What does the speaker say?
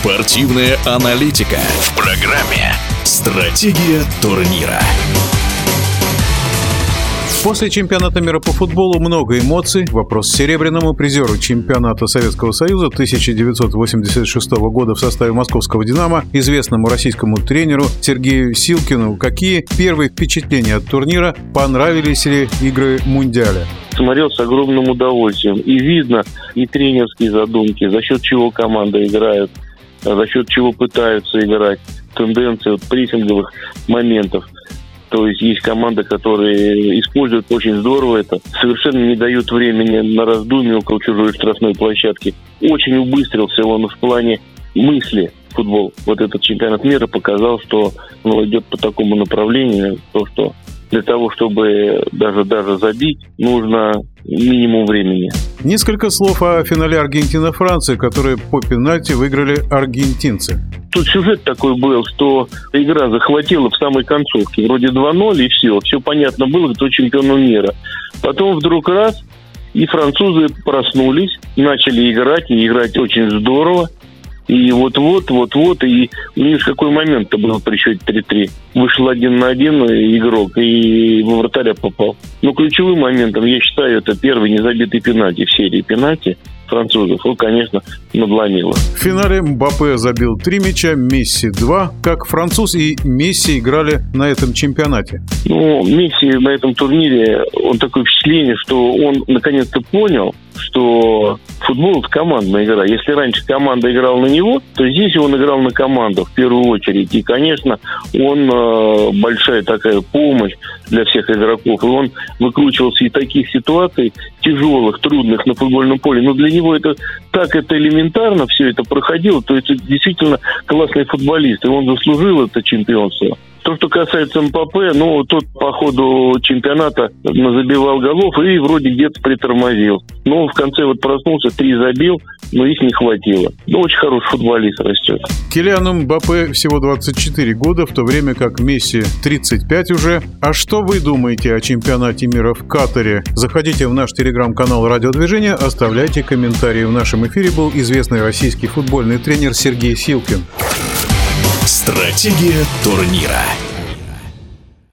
Спортивная аналитика в программе «Стратегия турнира». После чемпионата мира по футболу много эмоций. Вопрос серебряному призеру чемпионата Советского Союза 1986 года в составе московского «Динамо», известному российскому тренеру Сергею Силкину. Какие первые впечатления от турнира? Понравились ли игры Мундиаля? смотрел с огромным удовольствием. И видно и тренерские задумки, за счет чего команда играет, за счет чего пытаются играть, тенденции вот, прессинговых моментов. То есть есть команды, которые используют очень здорово это, совершенно не дают времени на раздумье около чужой штрафной площадки. Очень убыстрился он в плане мысли футбол. Вот этот чемпионат мира показал, что он идет по такому направлению, то, что для того, чтобы даже даже забить, нужно минимум времени. Несколько слов о финале Аргентина-Франции, которые по пенальти выиграли аргентинцы. Тут сюжет такой был, что игра захватила в самой концовке. Вроде 2-0 и все. Все понятно было, кто чемпион мира. Потом вдруг раз, и французы проснулись, начали играть, и играть очень здорово. И вот-вот, вот-вот, и у них какой момент-то был при счете 3-3. Вышел один на один игрок и в вратаря попал. Но ключевым моментом, я считаю, это первый незабитый пенальти в серии пенальти французов, он, конечно, надломило. В финале Мбаппе забил три мяча, Месси два. Как француз и Месси играли на этом чемпионате? Ну, Месси на этом турнире, он такое впечатление, что он наконец-то понял, что футбол – это командная игра. Если раньше команда играла на него, то здесь он играл на команду в первую очередь. И, конечно, он э, большая такая помощь для всех игроков. И он выкручивался из таких ситуаций тяжелых, трудных на футбольном поле. Но для него это так это элементарно все это проходило. То есть это действительно классный футболист. И он заслужил это чемпионство. То, что касается МПП, ну, тот по ходу чемпионата забивал голов и вроде где-то притормозил. Но в конце вот проснулся, три забил, но их не хватило. Ну, очень хороший футболист растет. Килиану Мбаппе всего 24 года, в то время как Месси 35 уже. А что вы думаете о чемпионате мира в Катаре? Заходите в наш телеграм-канал «Радиодвижение», оставляйте комментарии. В нашем эфире был известный российский футбольный тренер Сергей Силкин. Стратегия турнира.